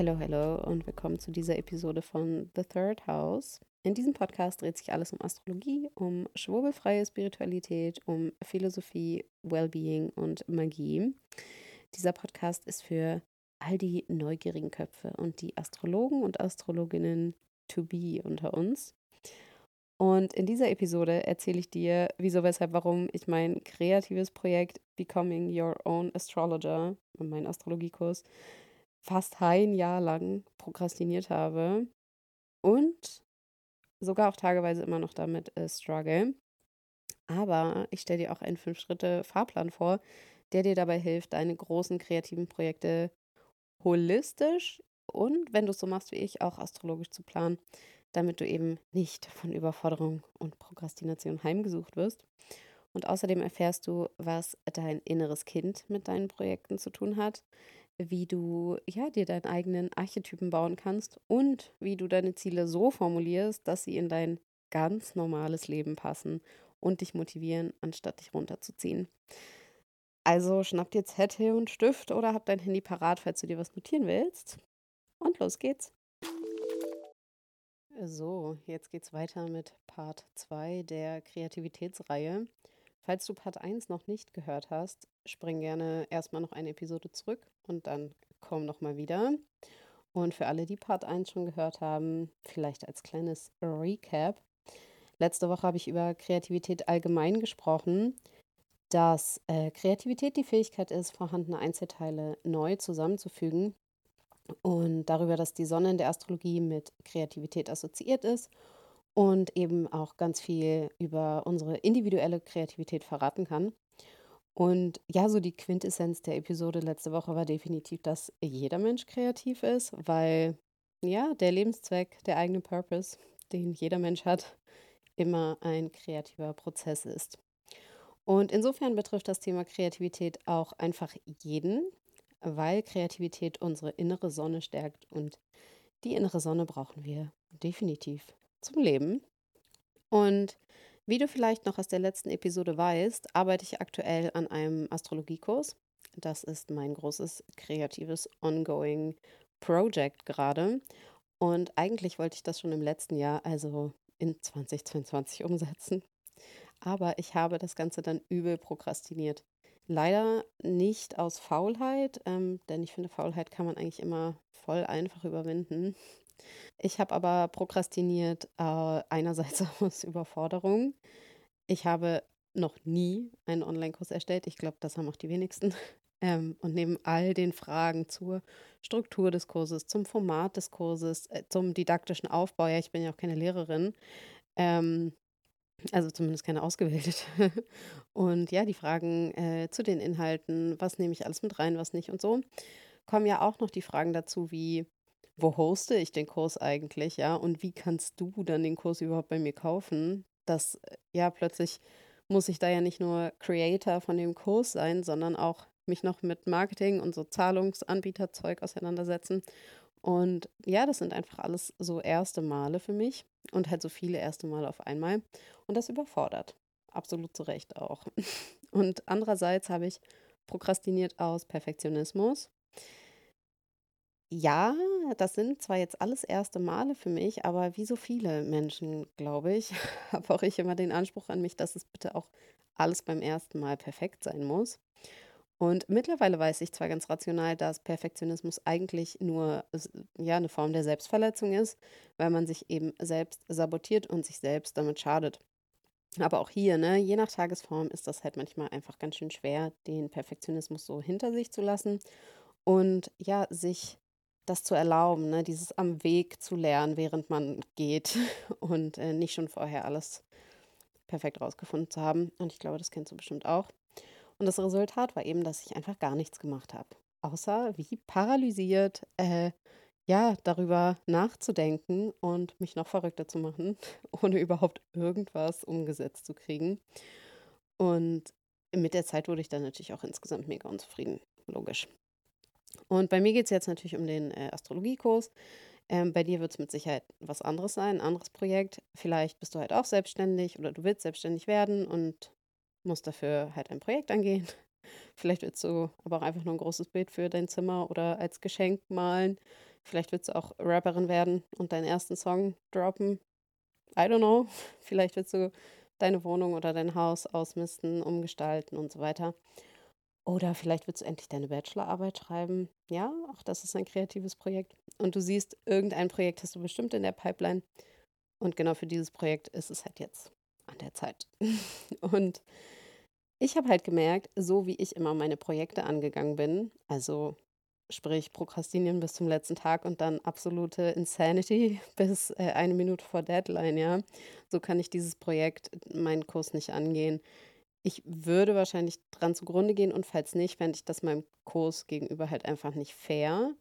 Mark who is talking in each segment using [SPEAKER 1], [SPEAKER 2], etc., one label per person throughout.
[SPEAKER 1] Hello, hello und willkommen zu dieser Episode von The Third House. In diesem Podcast dreht sich alles um Astrologie, um schwurbelfreie Spiritualität, um Philosophie, Wellbeing und Magie. Dieser Podcast ist für all die neugierigen Köpfe und die Astrologen und Astrologinnen to be unter uns. Und in dieser Episode erzähle ich dir, wieso, weshalb, warum ich mein kreatives Projekt Becoming Your Own Astrologer, mein Astrologiekurs, fast ein Jahr lang prokrastiniert habe und sogar auch tageweise immer noch damit äh, struggle. Aber ich stelle dir auch einen Fünf-Schritte-Fahrplan vor, der dir dabei hilft, deine großen kreativen Projekte holistisch und, wenn du es so machst wie ich, auch astrologisch zu planen, damit du eben nicht von Überforderung und Prokrastination heimgesucht wirst. Und außerdem erfährst du, was dein inneres Kind mit deinen Projekten zu tun hat, wie du ja dir deinen eigenen Archetypen bauen kannst und wie du deine Ziele so formulierst, dass sie in dein ganz normales Leben passen und dich motivieren, anstatt dich runterzuziehen. Also schnapp dir Zettel und Stift oder hab dein Handy parat, falls du dir was notieren willst. Und los geht's. So, jetzt geht's weiter mit Part 2 der Kreativitätsreihe. Falls du Part 1 noch nicht gehört hast, spring gerne erstmal noch eine Episode zurück und dann komm nochmal wieder. Und für alle, die Part 1 schon gehört haben, vielleicht als kleines Recap. Letzte Woche habe ich über Kreativität allgemein gesprochen, dass äh, Kreativität die Fähigkeit ist, vorhandene Einzelteile neu zusammenzufügen und darüber, dass die Sonne in der Astrologie mit Kreativität assoziiert ist und eben auch ganz viel über unsere individuelle Kreativität verraten kann. Und ja, so die Quintessenz der Episode letzte Woche war definitiv, dass jeder Mensch kreativ ist, weil ja, der Lebenszweck, der eigene Purpose, den jeder Mensch hat, immer ein kreativer Prozess ist. Und insofern betrifft das Thema Kreativität auch einfach jeden, weil Kreativität unsere innere Sonne stärkt und die innere Sonne brauchen wir definitiv zum Leben. Und wie du vielleicht noch aus der letzten Episode weißt, arbeite ich aktuell an einem Astrologiekurs. Das ist mein großes kreatives ongoing Project gerade. Und eigentlich wollte ich das schon im letzten Jahr, also in 2022, umsetzen. Aber ich habe das Ganze dann übel prokrastiniert. Leider nicht aus Faulheit, ähm, denn ich finde, Faulheit kann man eigentlich immer voll einfach überwinden. Ich habe aber prokrastiniert, äh, einerseits aus Überforderung. Ich habe noch nie einen Online-Kurs erstellt. Ich glaube, das haben auch die wenigsten. Ähm, und neben all den Fragen zur Struktur des Kurses, zum Format des Kurses, äh, zum didaktischen Aufbau, ja, ich bin ja auch keine Lehrerin, ähm, also zumindest keine ausgebildete. Und ja, die Fragen äh, zu den Inhalten, was nehme ich alles mit rein, was nicht und so, kommen ja auch noch die Fragen dazu, wie wo hoste ich den Kurs eigentlich, ja? Und wie kannst du dann den Kurs überhaupt bei mir kaufen? Das, äh, ja, plötzlich muss ich da ja nicht nur Creator von dem Kurs sein, sondern auch mich noch mit Marketing und so Zahlungsanbieterzeug auseinandersetzen. Und ja, das sind einfach alles so erste Male für mich und halt so viele erste Male auf einmal. Und das überfordert. Absolut zu Recht auch. Und andererseits habe ich prokrastiniert aus Perfektionismus ja, das sind zwar jetzt alles erste Male für mich, aber wie so viele Menschen, glaube ich, habe auch ich immer den Anspruch an mich, dass es bitte auch alles beim ersten Mal perfekt sein muss. Und mittlerweile weiß ich zwar ganz rational, dass Perfektionismus eigentlich nur ja, eine Form der Selbstverletzung ist, weil man sich eben selbst sabotiert und sich selbst damit schadet. Aber auch hier, ne, je nach Tagesform ist das halt manchmal einfach ganz schön schwer, den Perfektionismus so hinter sich zu lassen und ja, sich das zu erlauben, ne? dieses am Weg zu lernen, während man geht und äh, nicht schon vorher alles perfekt rausgefunden zu haben. Und ich glaube, das kennst du bestimmt auch. Und das Resultat war eben, dass ich einfach gar nichts gemacht habe. Außer wie paralysiert, äh, ja, darüber nachzudenken und mich noch verrückter zu machen, ohne überhaupt irgendwas umgesetzt zu kriegen. Und mit der Zeit wurde ich dann natürlich auch insgesamt mega unzufrieden. Logisch. Und bei mir geht es jetzt natürlich um den äh, Astrologiekurs. Ähm, bei dir wird es mit Sicherheit was anderes sein, ein anderes Projekt. Vielleicht bist du halt auch selbstständig oder du willst selbstständig werden und musst dafür halt ein Projekt angehen. Vielleicht willst du aber auch einfach nur ein großes Bild für dein Zimmer oder als Geschenk malen. Vielleicht willst du auch Rapperin werden und deinen ersten Song droppen. I don't know. Vielleicht willst du deine Wohnung oder dein Haus ausmisten, umgestalten und so weiter. Oder vielleicht willst du endlich deine Bachelorarbeit schreiben. Ja, auch das ist ein kreatives Projekt. Und du siehst, irgendein Projekt hast du bestimmt in der Pipeline. Und genau für dieses Projekt ist es halt jetzt an der Zeit. Und ich habe halt gemerkt, so wie ich immer meine Projekte angegangen bin, also sprich prokrastinieren bis zum letzten Tag und dann absolute Insanity bis äh, eine Minute vor Deadline, ja, so kann ich dieses Projekt, meinen Kurs nicht angehen. Ich würde wahrscheinlich dran zugrunde gehen und falls nicht, fände ich das meinem Kurs gegenüber halt einfach nicht fair,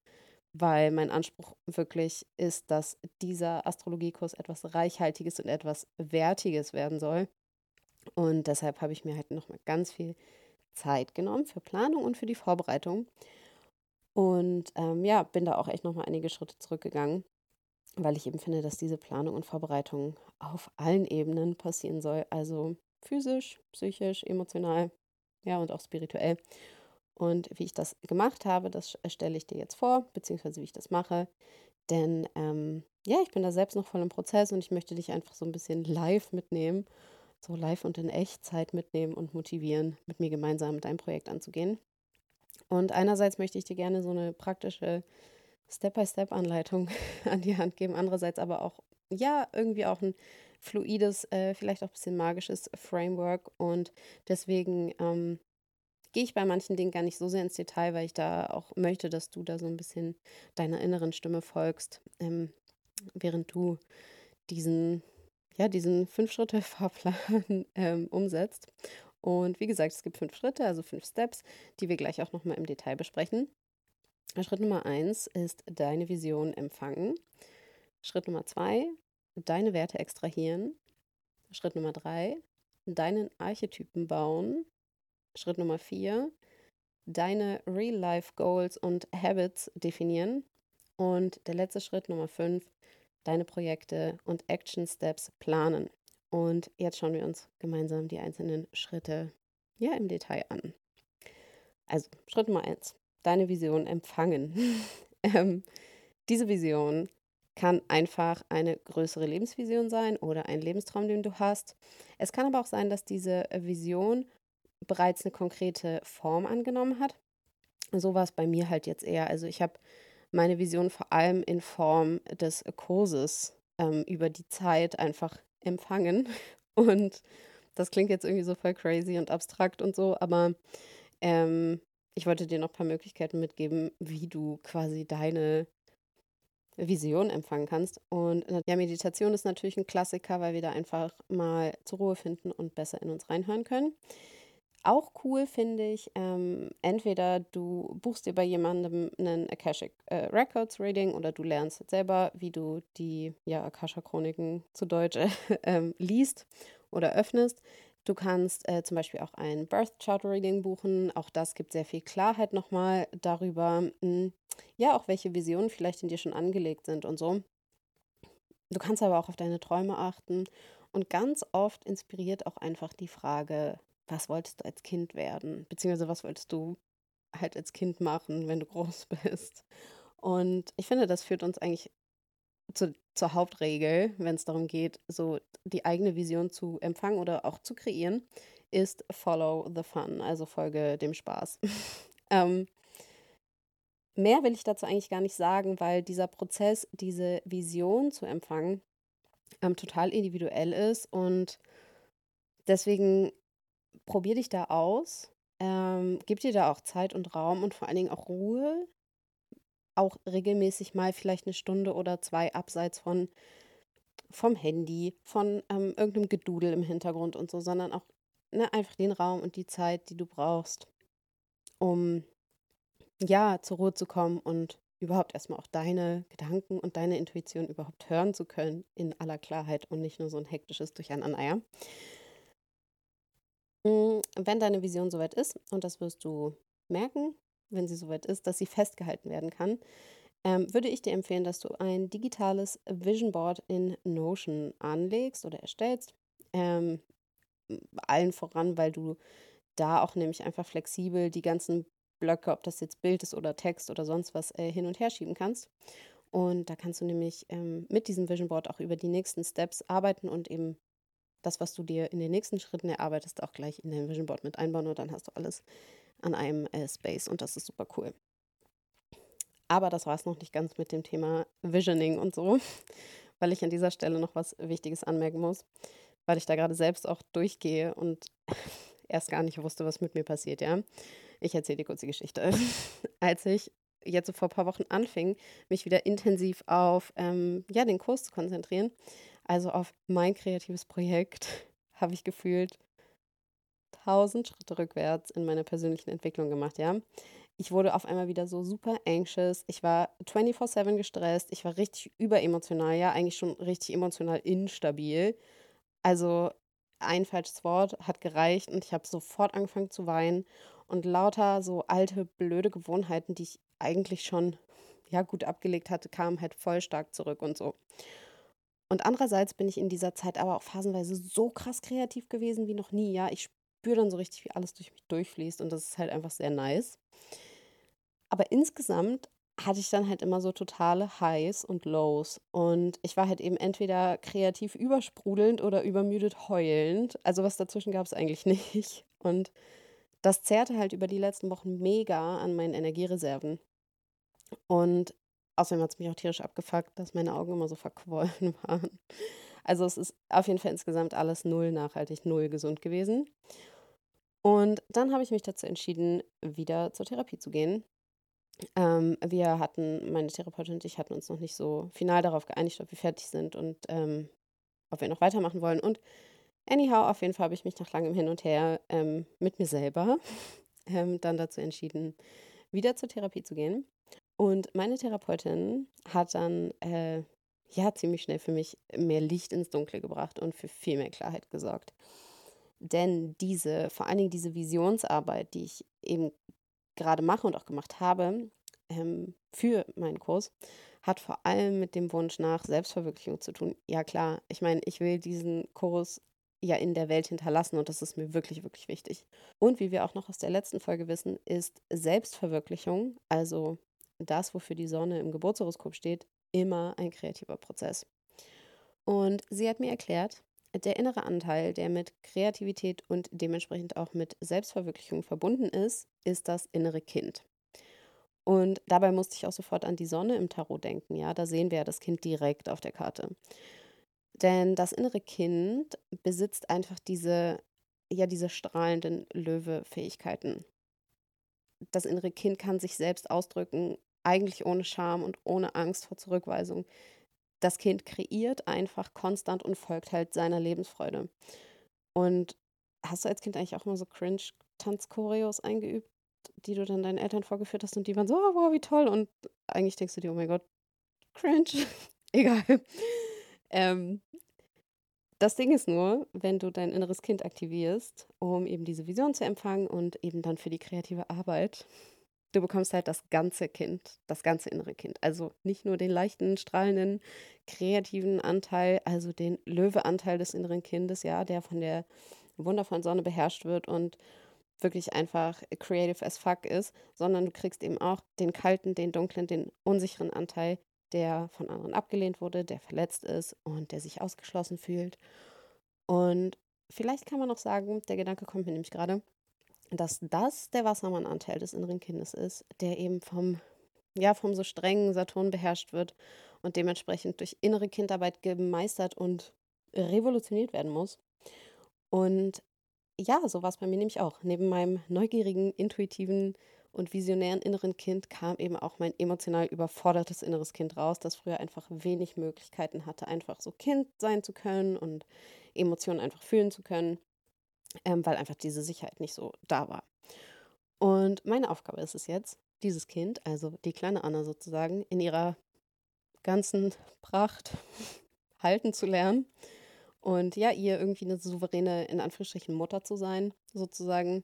[SPEAKER 1] weil mein Anspruch wirklich ist, dass dieser Astrologiekurs etwas Reichhaltiges und etwas Wertiges werden soll. Und deshalb habe ich mir halt nochmal ganz viel Zeit genommen für Planung und für die Vorbereitung. Und ähm, ja, bin da auch echt nochmal einige Schritte zurückgegangen, weil ich eben finde, dass diese Planung und Vorbereitung auf allen Ebenen passieren soll. Also physisch, psychisch, emotional, ja, und auch spirituell. Und wie ich das gemacht habe, das stelle ich dir jetzt vor, beziehungsweise wie ich das mache. Denn ähm, ja, ich bin da selbst noch voll im Prozess und ich möchte dich einfach so ein bisschen live mitnehmen, so live und in Echtzeit mitnehmen und motivieren, mit mir gemeinsam dein Projekt anzugehen. Und einerseits möchte ich dir gerne so eine praktische Step-by-Step-Anleitung an die Hand geben, andererseits aber auch, ja, irgendwie auch ein fluides, äh, vielleicht auch ein bisschen magisches Framework. Und deswegen ähm, gehe ich bei manchen Dingen gar nicht so sehr ins Detail, weil ich da auch möchte, dass du da so ein bisschen deiner inneren Stimme folgst, ähm, während du diesen, ja, diesen Fünf-Schritte-Fahrplan ähm, umsetzt. Und wie gesagt, es gibt fünf Schritte, also fünf Steps, die wir gleich auch nochmal im Detail besprechen. Schritt Nummer eins ist deine Vision empfangen. Schritt Nummer zwei, deine Werte extrahieren. Schritt Nummer drei, deinen Archetypen bauen. Schritt Nummer vier, deine Real-Life-Goals und Habits definieren. Und der letzte Schritt Nummer fünf, deine Projekte und Action Steps planen. Und jetzt schauen wir uns gemeinsam die einzelnen Schritte ja im Detail an. Also Schritt Nummer eins, deine Vision empfangen. ähm, diese Vision kann einfach eine größere Lebensvision sein oder ein Lebenstraum, den du hast. Es kann aber auch sein, dass diese Vision bereits eine konkrete Form angenommen hat. So war es bei mir halt jetzt eher. Also ich habe meine Vision vor allem in Form des Kurses ähm, über die Zeit einfach empfangen. Und das klingt jetzt irgendwie so voll crazy und abstrakt und so, aber ähm, ich wollte dir noch ein paar Möglichkeiten mitgeben, wie du quasi deine Vision empfangen kannst. Und ja, Meditation ist natürlich ein Klassiker, weil wir da einfach mal zur Ruhe finden und besser in uns reinhören können. Auch cool finde ich, ähm, entweder du buchst dir bei jemandem einen Akashic äh, Records Reading oder du lernst selber, wie du die ja, Akasha-Chroniken zu Deutsch äh, liest oder öffnest. Du kannst äh, zum Beispiel auch ein Birth Chart Reading buchen. Auch das gibt sehr viel Klarheit nochmal darüber, mh, hm, ja, auch welche Visionen vielleicht in dir schon angelegt sind und so. Du kannst aber auch auf deine Träume achten. Und ganz oft inspiriert auch einfach die Frage, was wolltest du als Kind werden? Beziehungsweise was wolltest du halt als Kind machen, wenn du groß bist? Und ich finde, das führt uns eigentlich zu, zur Hauptregel, wenn es darum geht, so die eigene Vision zu empfangen oder auch zu kreieren, ist Follow the Fun, also folge dem Spaß. ähm, mehr will ich dazu eigentlich gar nicht sagen, weil dieser Prozess, diese Vision zu empfangen, ähm, total individuell ist und deswegen probier dich da aus. Ähm, gib dir da auch Zeit und Raum und vor allen Dingen auch Ruhe. Auch regelmäßig mal vielleicht eine Stunde oder zwei abseits von vom Handy, von ähm, irgendeinem Gedudel im Hintergrund und so, sondern auch ne, einfach den Raum und die Zeit, die du brauchst, um ja zur Ruhe zu kommen und überhaupt erstmal auch deine Gedanken und deine Intuition überhaupt hören zu können in aller Klarheit und nicht nur so ein hektisches Durcheinander. Hm, wenn deine Vision soweit ist, und das wirst du merken, wenn sie soweit ist, dass sie festgehalten werden kann, ähm, würde ich dir empfehlen, dass du ein digitales Vision Board in Notion anlegst oder erstellst. Ähm, allen voran, weil du da auch nämlich einfach flexibel die ganzen Blöcke, ob das jetzt Bild ist oder Text oder sonst was, äh, hin und her schieben kannst. Und da kannst du nämlich ähm, mit diesem Vision Board auch über die nächsten Steps arbeiten und eben das, was du dir in den nächsten Schritten erarbeitest, auch gleich in dein Vision Board mit einbauen und dann hast du alles an einem äh, Space und das ist super cool. Aber das war es noch nicht ganz mit dem Thema Visioning und so, weil ich an dieser Stelle noch was Wichtiges anmerken muss, weil ich da gerade selbst auch durchgehe und erst gar nicht wusste, was mit mir passiert, ja. Ich erzähle dir kurz die Geschichte. Als ich jetzt so vor ein paar Wochen anfing, mich wieder intensiv auf ähm, ja, den Kurs zu konzentrieren, also auf mein kreatives Projekt, habe ich gefühlt tausend Schritte rückwärts in meiner persönlichen Entwicklung gemacht, ja. Ich wurde auf einmal wieder so super anxious. Ich war 24-7 gestresst. Ich war richtig überemotional, ja, eigentlich schon richtig emotional instabil. Also ein falsches Wort hat gereicht und ich habe sofort angefangen zu weinen und lauter so alte, blöde Gewohnheiten, die ich eigentlich schon ja gut abgelegt hatte, kamen halt voll stark zurück und so. Und andererseits bin ich in dieser Zeit aber auch phasenweise so krass kreativ gewesen wie noch nie. Ja, ich spüre dann so richtig, wie alles durch mich durchfließt und das ist halt einfach sehr nice. Aber insgesamt hatte ich dann halt immer so totale Highs und Lows. Und ich war halt eben entweder kreativ übersprudelnd oder übermüdet heulend. Also was dazwischen gab es eigentlich nicht. Und das zehrte halt über die letzten Wochen mega an meinen Energiereserven. Und außerdem hat es mich auch tierisch abgefuckt, dass meine Augen immer so verquollen waren. Also es ist auf jeden Fall insgesamt alles null nachhaltig, null gesund gewesen. Und dann habe ich mich dazu entschieden, wieder zur Therapie zu gehen. Ähm, wir hatten, meine Therapeutin und ich hatten uns noch nicht so final darauf geeinigt, ob wir fertig sind und ähm, ob wir noch weitermachen wollen. Und anyhow, auf jeden Fall habe ich mich nach langem Hin und Her ähm, mit mir selber ähm, dann dazu entschieden, wieder zur Therapie zu gehen. Und meine Therapeutin hat dann äh, ja ziemlich schnell für mich mehr Licht ins Dunkle gebracht und für viel mehr Klarheit gesorgt. Denn diese, vor allen Dingen diese Visionsarbeit, die ich eben gerade mache und auch gemacht habe ähm, für meinen Kurs, hat vor allem mit dem Wunsch nach Selbstverwirklichung zu tun. Ja klar, ich meine, ich will diesen Kurs ja in der Welt hinterlassen und das ist mir wirklich, wirklich wichtig. Und wie wir auch noch aus der letzten Folge wissen, ist Selbstverwirklichung, also das, wofür die Sonne im Geburtshoroskop steht, immer ein kreativer Prozess. Und sie hat mir erklärt, der innere Anteil, der mit Kreativität und dementsprechend auch mit Selbstverwirklichung verbunden ist, ist das innere Kind. Und dabei musste ich auch sofort an die Sonne im Tarot denken. Ja, da sehen wir ja das Kind direkt auf der Karte. Denn das innere Kind besitzt einfach diese, ja, diese strahlenden Löwe-Fähigkeiten. Das innere Kind kann sich selbst ausdrücken, eigentlich ohne Scham und ohne Angst vor Zurückweisung das Kind kreiert einfach konstant und folgt halt seiner Lebensfreude. Und hast du als Kind eigentlich auch immer so Cringe-Tanzchoreos eingeübt, die du dann deinen Eltern vorgeführt hast und die waren so, oh, wow, wie toll. Und eigentlich denkst du dir, oh mein Gott, cringe. Egal. Ähm, das Ding ist nur, wenn du dein inneres Kind aktivierst, um eben diese Vision zu empfangen und eben dann für die kreative Arbeit du bekommst halt das ganze Kind, das ganze innere Kind. Also nicht nur den leichten, strahlenden, kreativen Anteil, also den Löwe-Anteil des inneren Kindes, ja, der von der wundervollen Sonne beherrscht wird und wirklich einfach creative as fuck ist, sondern du kriegst eben auch den kalten, den dunklen, den unsicheren Anteil, der von anderen abgelehnt wurde, der verletzt ist und der sich ausgeschlossen fühlt. Und vielleicht kann man noch sagen, der Gedanke kommt mir nämlich gerade, dass das der Wassermann-Anteil des inneren Kindes ist, der eben vom, ja, vom so strengen Saturn beherrscht wird und dementsprechend durch innere Kindarbeit gemeistert und revolutioniert werden muss. Und ja, so war es bei mir nämlich auch. Neben meinem neugierigen, intuitiven und visionären inneren Kind kam eben auch mein emotional überfordertes inneres Kind raus, das früher einfach wenig Möglichkeiten hatte, einfach so Kind sein zu können und Emotionen einfach fühlen zu können ähm, weil einfach diese Sicherheit nicht so da war. Und meine Aufgabe ist es jetzt, dieses Kind, also die kleine Anna sozusagen, in ihrer ganzen Pracht halten zu lernen und ja, ihr irgendwie eine souveräne, in Anführungsstrichen, Mutter zu sein, sozusagen.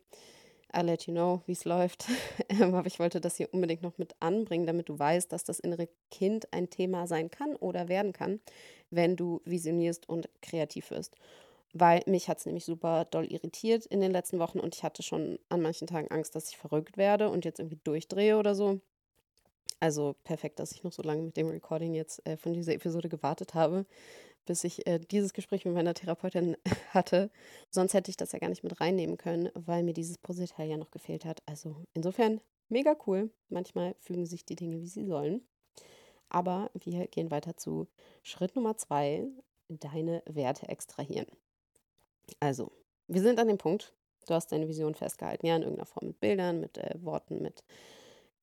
[SPEAKER 1] I let you know, wie es läuft. Ähm, aber ich wollte das hier unbedingt noch mit anbringen, damit du weißt, dass das innere Kind ein Thema sein kann oder werden kann, wenn du visionierst und kreativ wirst weil mich hat es nämlich super doll irritiert in den letzten Wochen und ich hatte schon an manchen Tagen Angst, dass ich verrückt werde und jetzt irgendwie durchdrehe oder so. Also perfekt, dass ich noch so lange mit dem Recording jetzt äh, von dieser Episode gewartet habe, bis ich äh, dieses Gespräch mit meiner Therapeutin hatte. Sonst hätte ich das ja gar nicht mit reinnehmen können, weil mir dieses Puzzleteil ja noch gefehlt hat. Also insofern mega cool. Manchmal fügen sich die Dinge, wie sie sollen. Aber wir gehen weiter zu Schritt Nummer zwei, deine Werte extrahieren. Also, wir sind an dem Punkt, du hast deine Vision festgehalten, ja, in irgendeiner Form mit Bildern, mit äh, Worten, mit,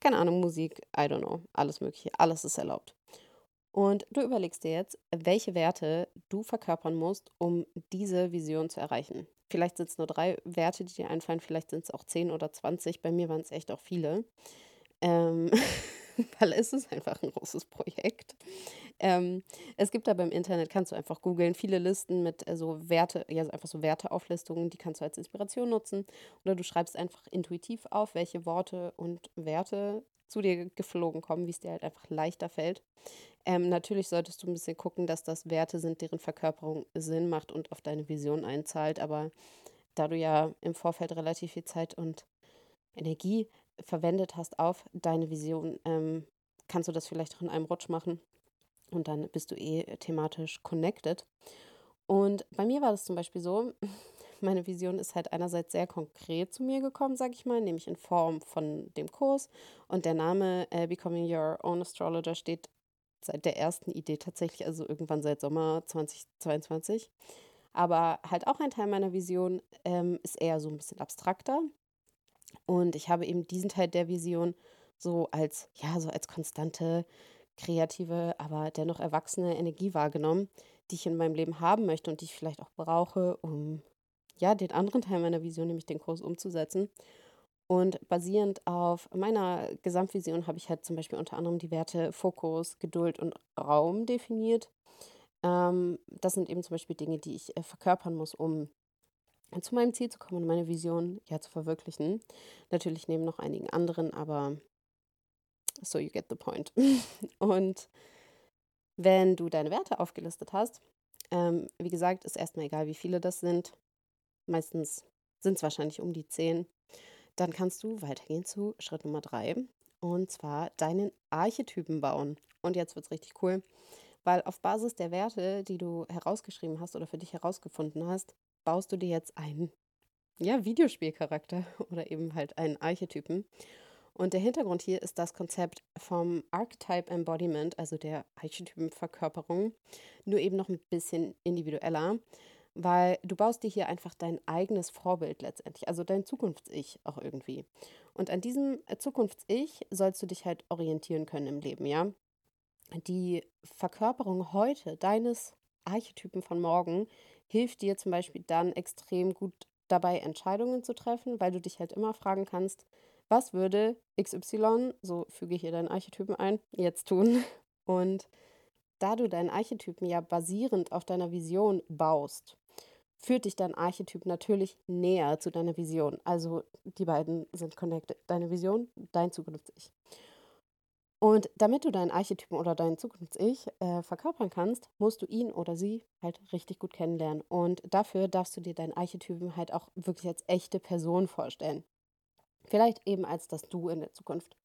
[SPEAKER 1] keine Ahnung, Musik, I don't know, alles Mögliche, alles ist erlaubt. Und du überlegst dir jetzt, welche Werte du verkörpern musst, um diese Vision zu erreichen. Vielleicht sind es nur drei Werte, die dir einfallen, vielleicht sind es auch zehn oder zwanzig. Bei mir waren es echt auch viele. Ähm, weil es ist einfach ein großes Projekt. Ähm, es gibt aber im Internet, kannst du einfach googeln, viele Listen mit äh, so Werte, ja, einfach so Werteauflistungen, die kannst du als Inspiration nutzen. Oder du schreibst einfach intuitiv auf, welche Worte und Werte zu dir geflogen kommen, wie es dir halt einfach leichter fällt. Ähm, natürlich solltest du ein bisschen gucken, dass das Werte sind, deren Verkörperung Sinn macht und auf deine Vision einzahlt. Aber da du ja im Vorfeld relativ viel Zeit und Energie verwendet hast auf deine Vision, ähm, kannst du das vielleicht auch in einem Rutsch machen und dann bist du eh thematisch connected. Und bei mir war das zum Beispiel so, meine Vision ist halt einerseits sehr konkret zu mir gekommen, sag ich mal, nämlich in Form von dem Kurs. Und der Name äh, Becoming Your Own Astrologer steht seit der ersten Idee tatsächlich, also irgendwann seit Sommer 2022. Aber halt auch ein Teil meiner Vision ähm, ist eher so ein bisschen abstrakter. Und ich habe eben diesen Teil der Vision so als, ja, so als konstante, kreative, aber dennoch erwachsene Energie wahrgenommen, die ich in meinem Leben haben möchte und die ich vielleicht auch brauche, um ja, den anderen Teil meiner Vision, nämlich den Kurs umzusetzen. Und basierend auf meiner Gesamtvision habe ich halt zum Beispiel unter anderem die Werte Fokus, Geduld und Raum definiert. Ähm, das sind eben zum Beispiel Dinge, die ich äh, verkörpern muss, um zu meinem Ziel zu kommen und meine Vision ja zu verwirklichen. Natürlich neben noch einigen anderen, aber so you get the point. und wenn du deine Werte aufgelistet hast, ähm, wie gesagt, ist erstmal egal, wie viele das sind. Meistens sind es wahrscheinlich um die zehn. Dann kannst du weitergehen zu Schritt Nummer drei und zwar deinen Archetypen bauen. Und jetzt wird es richtig cool, weil auf Basis der Werte, die du herausgeschrieben hast oder für dich herausgefunden hast, baust du dir jetzt einen ja, Videospielcharakter oder eben halt einen Archetypen. Und der Hintergrund hier ist das Konzept vom Archetype Embodiment, also der Archetypenverkörperung, nur eben noch ein bisschen individueller, weil du baust dir hier einfach dein eigenes Vorbild letztendlich, also dein Zukunfts-Ich auch irgendwie. Und an diesem Zukunfts-Ich sollst du dich halt orientieren können im Leben, ja. Die Verkörperung heute deines Archetypen von morgen hilft dir zum Beispiel dann extrem gut dabei, Entscheidungen zu treffen, weil du dich halt immer fragen kannst, was würde XY, so füge ich hier deinen Archetypen ein, jetzt tun? Und da du deinen Archetypen ja basierend auf deiner Vision baust, führt dich dein Archetyp natürlich näher zu deiner Vision. Also die beiden sind connected. Deine Vision, dein Zukunfts-Ich. Und damit du deinen Archetypen oder dein Zukunfts-Ich äh, verkörpern kannst, musst du ihn oder sie halt richtig gut kennenlernen. Und dafür darfst du dir deinen Archetypen halt auch wirklich als echte Person vorstellen. Vielleicht eben als das Du in der Zukunft.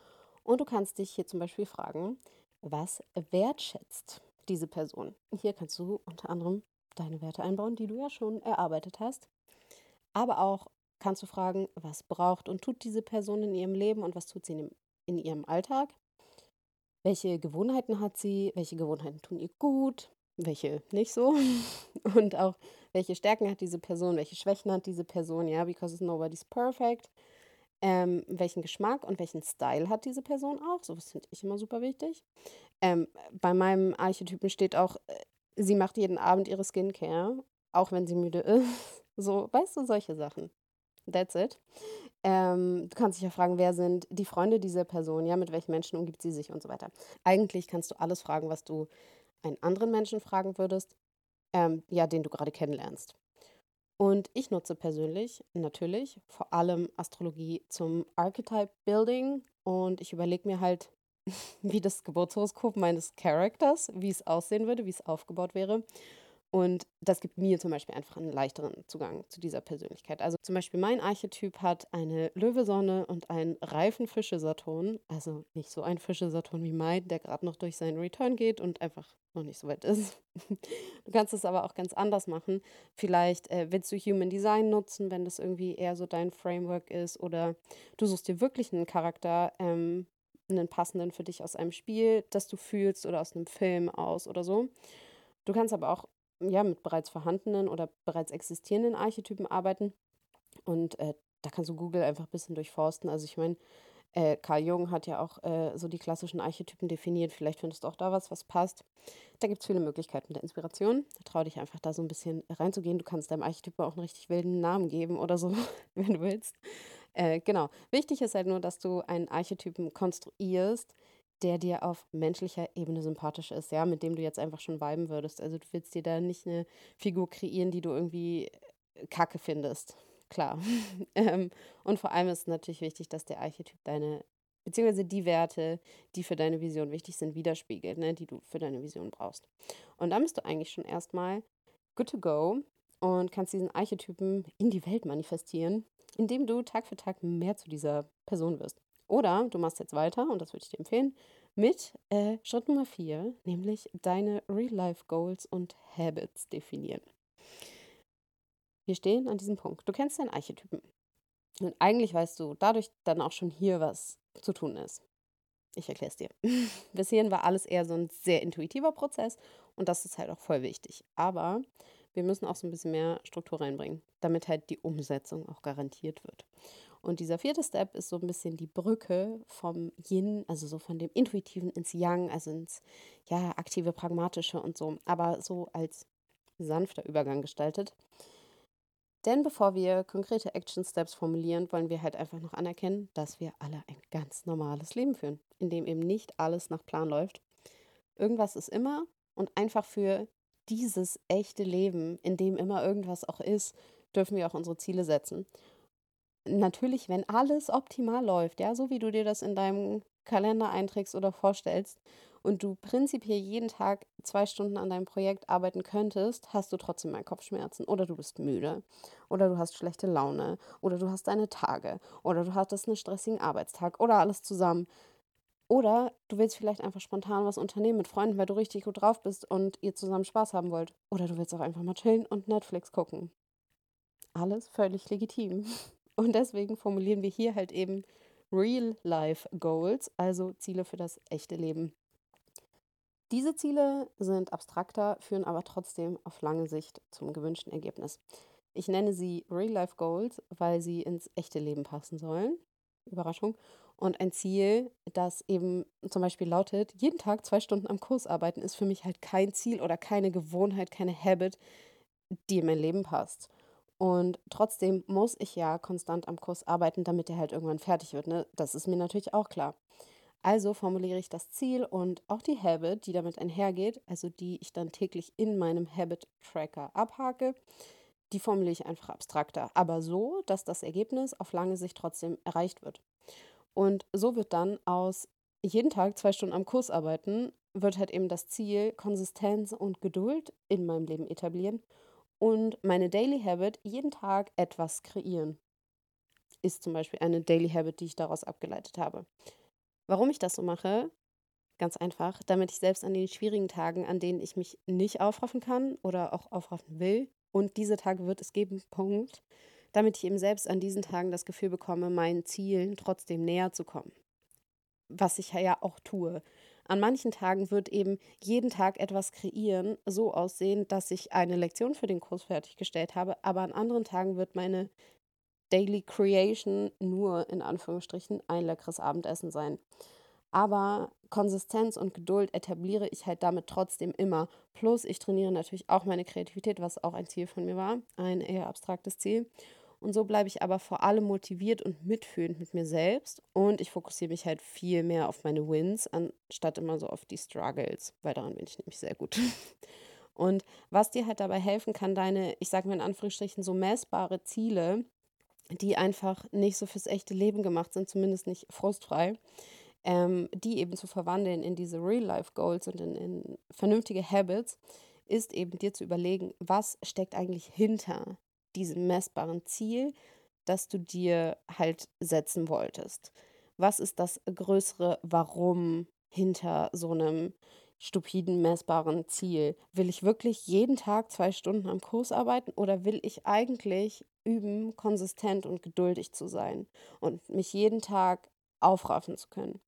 [SPEAKER 1] Und du kannst dich hier zum Beispiel fragen, was wertschätzt diese Person? Hier kannst du unter anderem deine Werte einbauen, die du ja schon erarbeitet hast. Aber auch kannst du fragen, was braucht und tut diese Person in ihrem Leben und was tut sie in, in ihrem Alltag? welche Gewohnheiten hat sie, welche Gewohnheiten tun ihr gut, welche nicht so und auch welche Stärken hat diese Person, welche Schwächen hat diese Person, ja, because nobody's perfect. Ähm, welchen Geschmack und welchen Style hat diese Person auch? Sowas finde ich immer super wichtig. Ähm, bei meinem Archetypen steht auch, äh, sie macht jeden Abend ihre Skincare, auch wenn sie müde ist. So, weißt du, solche Sachen. That's it. Ähm, du kannst dich ja fragen, wer sind die Freunde dieser Person, ja, mit welchen Menschen umgibt sie sich und so weiter. Eigentlich kannst du alles fragen, was du einen anderen Menschen fragen würdest, ähm, ja, den du gerade kennenlernst. Und ich nutze persönlich natürlich vor allem Astrologie zum Archetype Building und ich überlege mir halt, wie das Geburtshoroskop meines Charakters, wie es aussehen würde, wie es aufgebaut wäre. Und das gibt mir zum Beispiel einfach einen leichteren Zugang zu dieser Persönlichkeit. Also zum Beispiel mein Archetyp hat eine Löwesonne und einen reifen Fische-Saturn. Also nicht so ein Fische-Saturn wie mein, der gerade noch durch seinen Return geht und einfach noch nicht so weit ist. Du kannst es aber auch ganz anders machen. Vielleicht äh, willst du Human Design nutzen, wenn das irgendwie eher so dein Framework ist. Oder du suchst dir wirklich einen Charakter, ähm, einen passenden für dich aus einem Spiel, das du fühlst oder aus einem Film aus oder so. Du kannst aber auch ja, mit bereits vorhandenen oder bereits existierenden Archetypen arbeiten. Und äh, da kannst du Google einfach ein bisschen durchforsten. Also ich meine, äh, Carl Jung hat ja auch äh, so die klassischen Archetypen definiert. Vielleicht findest du auch da was, was passt. Da gibt es viele Möglichkeiten der Inspiration. Trau dich einfach da so ein bisschen reinzugehen. Du kannst deinem Archetypen auch einen richtig wilden Namen geben oder so, wenn du willst. Äh, genau. Wichtig ist halt nur, dass du einen Archetypen konstruierst, der dir auf menschlicher Ebene sympathisch ist, ja, mit dem du jetzt einfach schon viben würdest. Also du willst dir da nicht eine Figur kreieren, die du irgendwie äh, kacke findest. Klar. ähm, und vor allem ist natürlich wichtig, dass der Archetyp deine, beziehungsweise die Werte, die für deine Vision wichtig sind, widerspiegelt, ne, die du für deine Vision brauchst. Und dann bist du eigentlich schon erstmal good to go und kannst diesen Archetypen in die Welt manifestieren, indem du Tag für Tag mehr zu dieser Person wirst. Oder du machst jetzt weiter, und das würde ich dir empfehlen, mit äh, Schritt Nummer 4, nämlich deine Real-Life-Goals und Habits definieren. Wir stehen an diesem Punkt. Du kennst deinen Archetypen. Und eigentlich weißt du dadurch dann auch schon hier, was zu tun ist. Ich erkläre es dir. Bis hierhin war alles eher so ein sehr intuitiver Prozess und das ist halt auch voll wichtig. Aber wir müssen auch so ein bisschen mehr Struktur reinbringen, damit halt die Umsetzung auch garantiert wird. Und dieser vierte Step ist so ein bisschen die Brücke vom Yin, also so von dem Intuitiven ins Yang, also ins ja, aktive, pragmatische und so, aber so als sanfter Übergang gestaltet. Denn bevor wir konkrete Action Steps formulieren, wollen wir halt einfach noch anerkennen, dass wir alle ein ganz normales Leben führen, in dem eben nicht alles nach Plan läuft. Irgendwas ist immer und einfach für dieses echte Leben, in dem immer irgendwas auch ist, dürfen wir auch unsere Ziele setzen natürlich, wenn alles optimal läuft, ja, so wie du dir das in deinem Kalender einträgst oder vorstellst und du prinzipiell jeden Tag zwei Stunden an deinem Projekt arbeiten könntest, hast du trotzdem mal Kopfschmerzen oder du bist müde oder du hast schlechte Laune oder du hast deine Tage oder du hattest einen stressigen Arbeitstag oder alles zusammen. Oder du willst vielleicht einfach spontan was unternehmen mit Freunden, weil du richtig gut drauf bist und ihr zusammen Spaß haben wollt. Oder du willst auch einfach mal chillen und Netflix gucken. Alles völlig legitim. Und deswegen formulieren wir hier halt eben Real-Life-Goals, also Ziele für das echte Leben. Diese Ziele sind abstrakter, führen aber trotzdem auf lange Sicht zum gewünschten Ergebnis. Ich nenne sie Real-Life-Goals, weil sie ins echte Leben passen sollen. Überraschung. Und ein Ziel, das eben zum Beispiel lautet, jeden Tag zwei Stunden am Kurs arbeiten, ist für mich halt kein Ziel oder keine Gewohnheit, keine Habit, die in mein Leben passt. Und trotzdem muss ich ja konstant am Kurs arbeiten, damit er halt irgendwann fertig wird. Ne? Das ist mir natürlich auch klar. Also formuliere ich das Ziel und auch die Habit, die damit einhergeht, also die ich dann täglich in meinem Habit Tracker abhake, die formuliere ich einfach abstrakter, aber so, dass das Ergebnis auf lange Sicht trotzdem erreicht wird. Und so wird dann aus jeden Tag zwei Stunden am Kurs arbeiten, wird halt eben das Ziel Konsistenz und Geduld in meinem Leben etablieren und meine Daily Habit, jeden Tag etwas kreieren, ist zum Beispiel eine Daily Habit, die ich daraus abgeleitet habe. Warum ich das so mache? Ganz einfach, damit ich selbst an den schwierigen Tagen, an denen ich mich nicht aufraffen kann oder auch aufraffen will, und diese Tage wird es geben, Punkt, damit ich eben selbst an diesen Tagen das Gefühl bekomme, meinen Zielen trotzdem näher zu kommen. Was ich ja auch tue. An manchen Tagen wird eben jeden Tag etwas kreieren so aussehen, dass ich eine Lektion für den Kurs fertiggestellt habe, aber an anderen Tagen wird meine Daily Creation nur in Anführungsstrichen ein leckeres Abendessen sein. Aber Konsistenz und Geduld etabliere ich halt damit trotzdem immer. Plus, ich trainiere natürlich auch meine Kreativität, was auch ein Ziel von mir war, ein eher abstraktes Ziel. Und so bleibe ich aber vor allem motiviert und mitfühlend mit mir selbst. Und ich fokussiere mich halt viel mehr auf meine Wins, anstatt immer so auf die Struggles, weil daran bin ich nämlich sehr gut. Und was dir halt dabei helfen kann, deine, ich sage mal in Anführungsstrichen, so messbare Ziele, die einfach nicht so fürs echte Leben gemacht sind, zumindest nicht frustfrei, ähm, die eben zu verwandeln in diese Real-Life-Goals und in, in vernünftige Habits, ist eben dir zu überlegen, was steckt eigentlich hinter diesem messbaren Ziel, das du dir halt setzen wolltest. Was ist das größere Warum hinter so einem stupiden, messbaren Ziel? Will ich wirklich jeden Tag zwei Stunden am Kurs arbeiten oder will ich eigentlich üben, konsistent und geduldig zu sein und mich jeden Tag aufraffen zu können?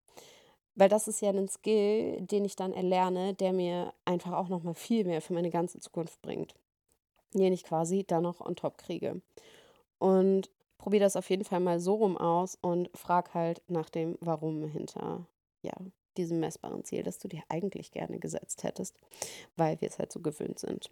[SPEAKER 1] Weil das ist ja ein Skill, den ich dann erlerne, der mir einfach auch nochmal viel mehr für meine ganze Zukunft bringt. Den ich quasi dann noch on top kriege. Und probier das auf jeden Fall mal so rum aus und frag halt nach dem Warum hinter ja, diesem messbaren Ziel, das du dir eigentlich gerne gesetzt hättest, weil wir es halt so gewöhnt sind.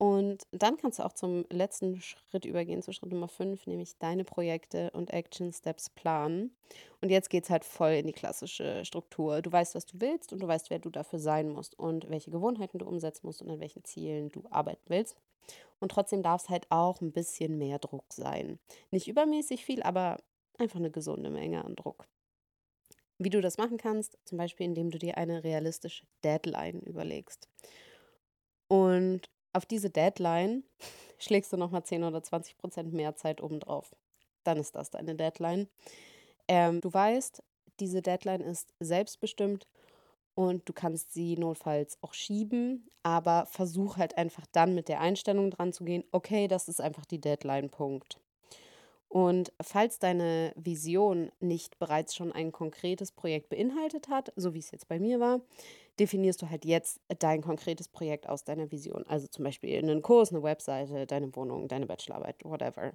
[SPEAKER 1] Und dann kannst du auch zum letzten Schritt übergehen, zu Schritt Nummer 5, nämlich deine Projekte und Action Steps planen. Und jetzt geht es halt voll in die klassische Struktur. Du weißt, was du willst und du weißt, wer du dafür sein musst und welche Gewohnheiten du umsetzen musst und an welchen Zielen du arbeiten willst. Und trotzdem darf es halt auch ein bisschen mehr Druck sein. Nicht übermäßig viel, aber einfach eine gesunde Menge an Druck. Wie du das machen kannst, zum Beispiel indem du dir eine realistische Deadline überlegst. Und auf diese Deadline schlägst du nochmal 10 oder 20 Prozent mehr Zeit obendrauf. Dann ist das deine Deadline. Ähm, du weißt, diese Deadline ist selbstbestimmt und du kannst sie notfalls auch schieben, aber versuch halt einfach dann mit der Einstellung dran zu gehen, okay, das ist einfach die Deadline, Punkt. Und falls deine Vision nicht bereits schon ein konkretes Projekt beinhaltet hat, so wie es jetzt bei mir war, definierst du halt jetzt dein konkretes Projekt aus deiner Vision. Also zum Beispiel einen Kurs, eine Webseite, deine Wohnung, deine Bachelorarbeit, whatever.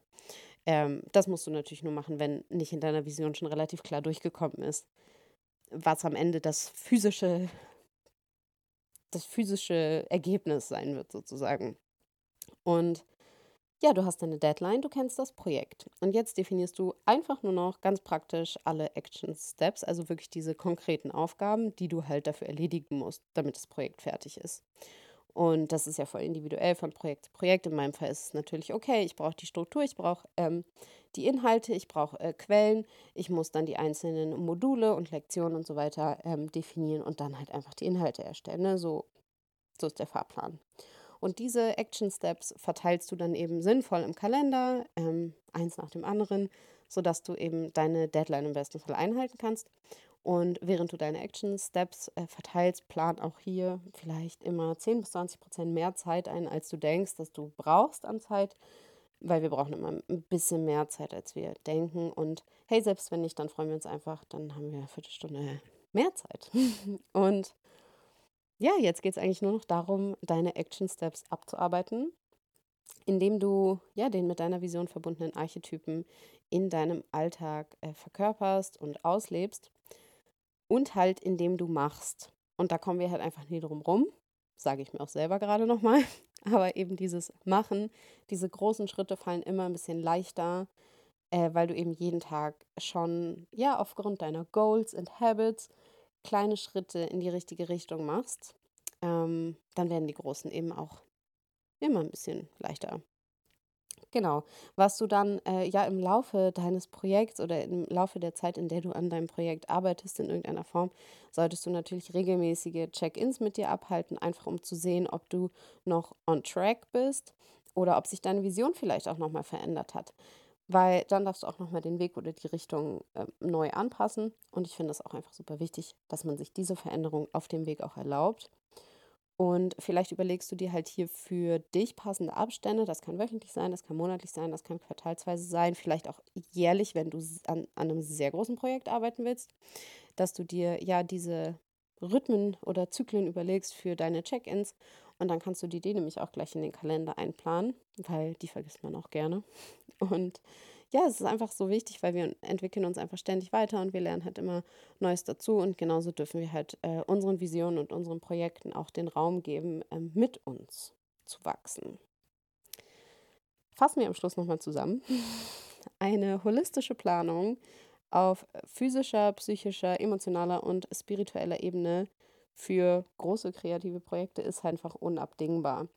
[SPEAKER 1] Ähm, das musst du natürlich nur machen, wenn nicht in deiner Vision schon relativ klar durchgekommen ist, was am Ende das physische, das physische Ergebnis sein wird, sozusagen. Und ja, du hast eine Deadline, du kennst das Projekt. Und jetzt definierst du einfach nur noch ganz praktisch alle Action Steps, also wirklich diese konkreten Aufgaben, die du halt dafür erledigen musst, damit das Projekt fertig ist. Und das ist ja voll individuell von Projekt zu Projekt. In meinem Fall ist es natürlich okay, ich brauche die Struktur, ich brauche ähm, die Inhalte, ich brauche äh, Quellen, ich muss dann die einzelnen Module und Lektionen und so weiter ähm, definieren und dann halt einfach die Inhalte erstellen. Ne? So, so ist der Fahrplan. Und diese Action Steps verteilst du dann eben sinnvoll im Kalender, ähm, eins nach dem anderen, sodass du eben deine Deadline im besten Fall einhalten kannst. Und während du deine Action Steps äh, verteilst, plan auch hier vielleicht immer 10 bis 20 Prozent mehr Zeit ein, als du denkst, dass du brauchst an Zeit, weil wir brauchen immer ein bisschen mehr Zeit, als wir denken. Und hey, selbst wenn nicht, dann freuen wir uns einfach, dann haben wir eine Viertelstunde mehr Zeit. Und ja, jetzt geht es eigentlich nur noch darum, deine Action Steps abzuarbeiten, indem du ja den mit deiner Vision verbundenen Archetypen in deinem Alltag äh, verkörperst und auslebst und halt indem du machst. Und da kommen wir halt einfach nie drum rum, sage ich mir auch selber gerade nochmal. Aber eben dieses Machen, diese großen Schritte fallen immer ein bisschen leichter, äh, weil du eben jeden Tag schon, ja, aufgrund deiner Goals and Habits kleine Schritte in die richtige Richtung machst, ähm, dann werden die großen eben auch immer ein bisschen leichter. Genau. Was du dann äh, ja im Laufe deines Projekts oder im Laufe der Zeit, in der du an deinem Projekt arbeitest, in irgendeiner Form, solltest du natürlich regelmäßige Check-ins mit dir abhalten, einfach um zu sehen, ob du noch on track bist oder ob sich deine Vision vielleicht auch nochmal verändert hat weil dann darfst du auch nochmal den Weg oder die Richtung äh, neu anpassen. Und ich finde es auch einfach super wichtig, dass man sich diese Veränderung auf dem Weg auch erlaubt. Und vielleicht überlegst du dir halt hier für dich passende Abstände. Das kann wöchentlich sein, das kann monatlich sein, das kann quartalsweise sein, vielleicht auch jährlich, wenn du an, an einem sehr großen Projekt arbeiten willst, dass du dir ja diese Rhythmen oder Zyklen überlegst für deine Check-ins. Und dann kannst du die, die nämlich auch gleich in den Kalender einplanen, weil die vergisst man auch gerne. Und ja, es ist einfach so wichtig, weil wir entwickeln uns einfach ständig weiter und wir lernen halt immer Neues dazu. Und genauso dürfen wir halt äh, unseren Visionen und unseren Projekten auch den Raum geben, äh, mit uns zu wachsen. Fassen wir am Schluss nochmal zusammen. Eine holistische Planung auf physischer, psychischer, emotionaler und spiritueller Ebene für große kreative Projekte ist einfach unabdingbar.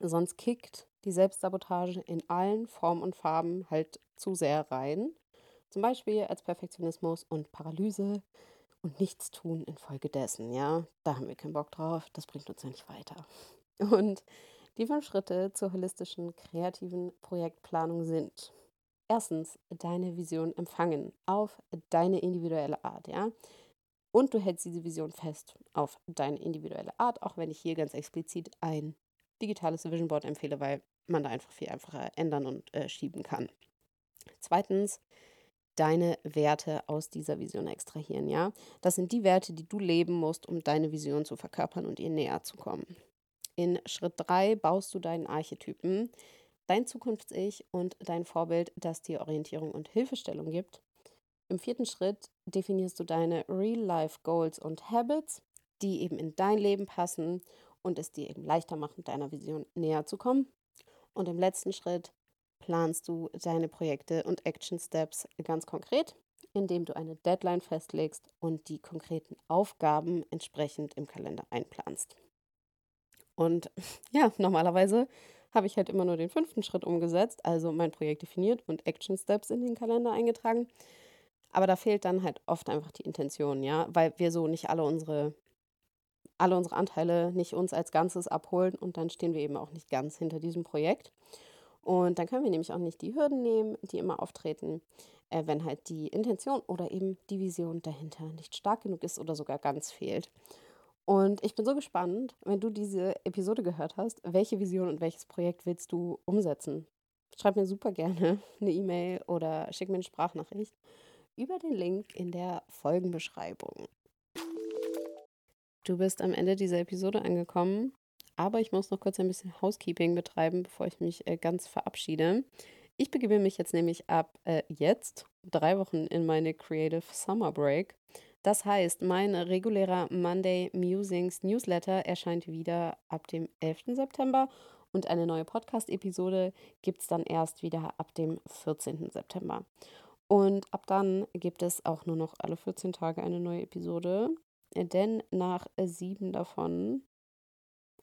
[SPEAKER 1] Sonst kickt die Selbstsabotage in allen Formen und Farben halt zu sehr rein. Zum Beispiel als Perfektionismus und Paralyse und Nichtstun infolgedessen, ja. Da haben wir keinen Bock drauf, das bringt uns ja nicht weiter. Und die fünf Schritte zur holistischen kreativen Projektplanung sind erstens deine Vision empfangen auf deine individuelle Art, ja. Und du hältst diese Vision fest auf deine individuelle Art, auch wenn ich hier ganz explizit ein digitales Vision Board empfehle, weil man da einfach viel einfacher ändern und äh, schieben kann. Zweitens, deine Werte aus dieser Vision extrahieren, ja? Das sind die Werte, die du leben musst, um deine Vision zu verkörpern und ihr näher zu kommen. In Schritt 3 baust du deinen Archetypen, dein Zukunfts-Ich und dein Vorbild, das dir Orientierung und Hilfestellung gibt. Im vierten Schritt definierst du deine Real-Life-Goals und Habits, die eben in dein Leben passen und es dir eben leichter machen, deiner Vision näher zu kommen. Und im letzten Schritt planst du deine Projekte und Action Steps ganz konkret, indem du eine Deadline festlegst und die konkreten Aufgaben entsprechend im Kalender einplanst. Und ja, normalerweise habe ich halt immer nur den fünften Schritt umgesetzt, also mein Projekt definiert und Action Steps in den Kalender eingetragen. Aber da fehlt dann halt oft einfach die Intention, ja, weil wir so nicht alle unsere alle unsere Anteile nicht uns als Ganzes abholen und dann stehen wir eben auch nicht ganz hinter diesem Projekt. Und dann können wir nämlich auch nicht die Hürden nehmen, die immer auftreten, äh, wenn halt die Intention oder eben die Vision dahinter nicht stark genug ist oder sogar ganz fehlt. Und ich bin so gespannt, wenn du diese Episode gehört hast, welche Vision und welches Projekt willst du umsetzen? Schreib mir super gerne eine E-Mail oder schick mir eine Sprachnachricht über den Link in der Folgenbeschreibung. Du bist am Ende dieser Episode angekommen, aber ich muss noch kurz ein bisschen Housekeeping betreiben, bevor ich mich äh, ganz verabschiede. Ich begebe mich jetzt nämlich ab äh, jetzt drei Wochen in meine Creative Summer Break. Das heißt, mein regulärer Monday Musings Newsletter erscheint wieder ab dem 11. September und eine neue Podcast-Episode gibt es dann erst wieder ab dem 14. September. Und ab dann gibt es auch nur noch alle 14 Tage eine neue Episode, denn nach sieben davon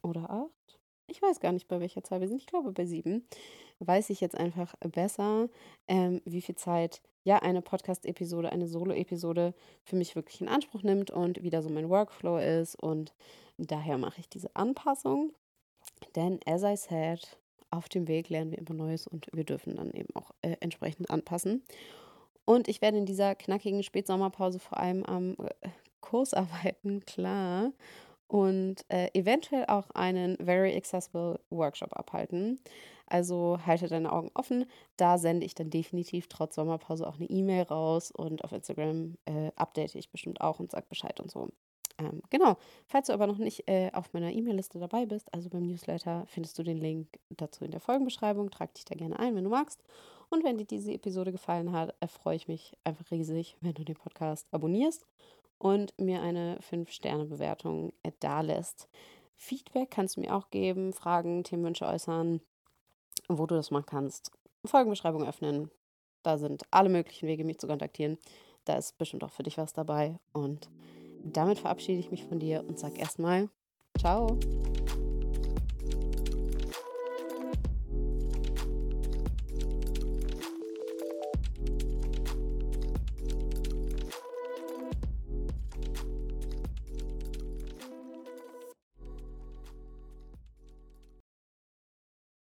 [SPEAKER 1] oder acht, ich weiß gar nicht, bei welcher Zahl wir sind, ich glaube bei sieben, weiß ich jetzt einfach besser, ähm, wie viel Zeit ja eine Podcast-Episode, eine Solo-Episode für mich wirklich in Anspruch nimmt und wie da so mein Workflow ist. Und daher mache ich diese Anpassung. Denn, as I said, auf dem Weg lernen wir immer Neues und wir dürfen dann eben auch äh, entsprechend anpassen. Und ich werde in dieser knackigen Spätsommerpause vor allem am äh, Kurs arbeiten, klar. Und äh, eventuell auch einen Very Accessible Workshop abhalten. Also halte deine Augen offen. Da sende ich dann definitiv trotz Sommerpause auch eine E-Mail raus und auf Instagram äh, update ich bestimmt auch und sage Bescheid und so. Ähm, genau. Falls du aber noch nicht äh, auf meiner E-Mail-Liste dabei bist, also beim Newsletter, findest du den Link dazu in der Folgenbeschreibung. Trag dich da gerne ein, wenn du magst. Und wenn dir diese Episode gefallen hat, freue ich mich einfach riesig, wenn du den Podcast abonnierst und mir eine 5-Sterne-Bewertung äh, da lässt. Feedback kannst du mir auch geben, Fragen, Themenwünsche äußern wo du das machen kannst. Folgenbeschreibung öffnen. Da sind alle möglichen Wege, mich zu kontaktieren. Da ist bestimmt auch für dich was dabei. Und damit verabschiede ich mich von dir und sage erstmal Ciao.